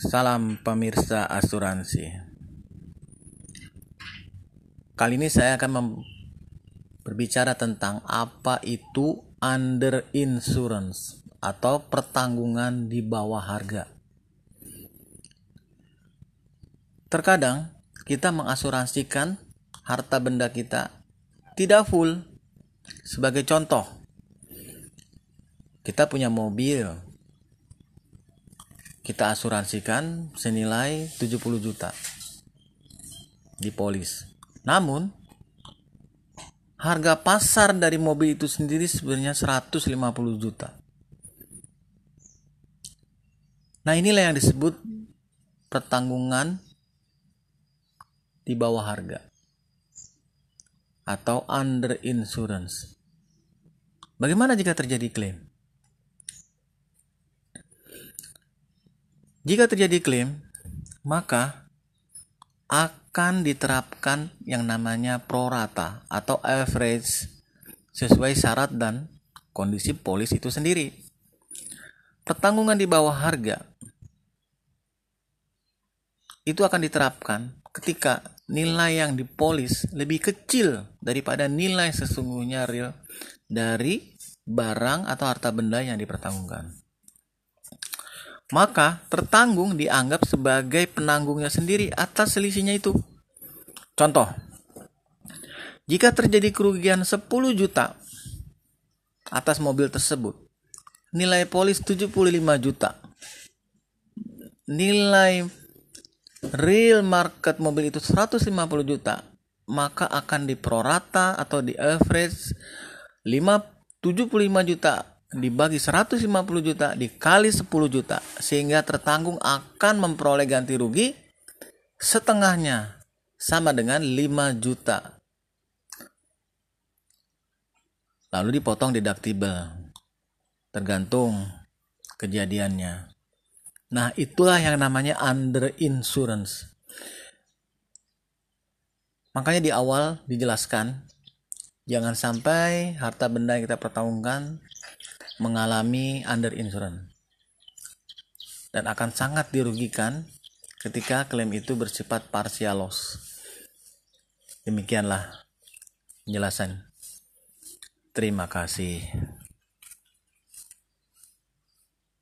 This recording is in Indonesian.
Salam pemirsa asuransi. Kali ini saya akan berbicara tentang apa itu under insurance atau pertanggungan di bawah harga. Terkadang kita mengasuransikan harta benda kita tidak full. Sebagai contoh, kita punya mobil, kita asuransikan senilai 70 juta di polis. Namun harga pasar dari mobil itu sendiri sebenarnya 150 juta. Nah, inilah yang disebut pertanggungan di bawah harga atau under insurance. Bagaimana jika terjadi klaim? Jika terjadi klaim, maka akan diterapkan yang namanya prorata atau average sesuai syarat dan kondisi polis itu sendiri. Pertanggungan di bawah harga itu akan diterapkan ketika nilai yang dipolis lebih kecil daripada nilai sesungguhnya real dari barang atau harta benda yang dipertanggungkan. Maka tertanggung dianggap sebagai penanggungnya sendiri atas selisihnya itu. Contoh, jika terjadi kerugian 10 juta atas mobil tersebut, nilai polis 75 juta. Nilai real market mobil itu 150 juta, maka akan diprorata atau di average 5 75 juta dibagi 150 juta dikali 10 juta sehingga tertanggung akan memperoleh ganti rugi setengahnya sama dengan 5 juta. Lalu dipotong deductible tergantung kejadiannya. Nah, itulah yang namanya under insurance. Makanya di awal dijelaskan jangan sampai harta benda yang kita pertanggungkan mengalami under insurance dan akan sangat dirugikan ketika klaim itu bersifat partial loss. Demikianlah penjelasan. Terima kasih.